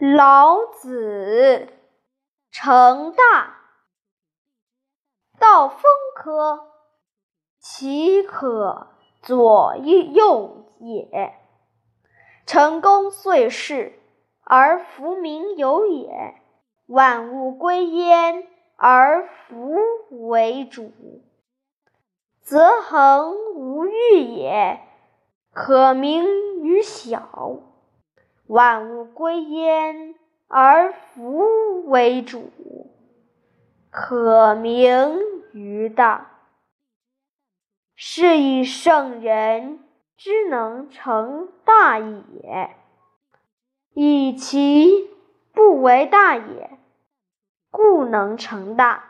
老子成大，道风科，其可左右也？成功遂事，而弗民有也；万物归焉，而弗为主，则恒无欲也，可名于小。万物归焉，而弗为主，可名于大。是以圣人之能成大也，以其不为大也，故能成大。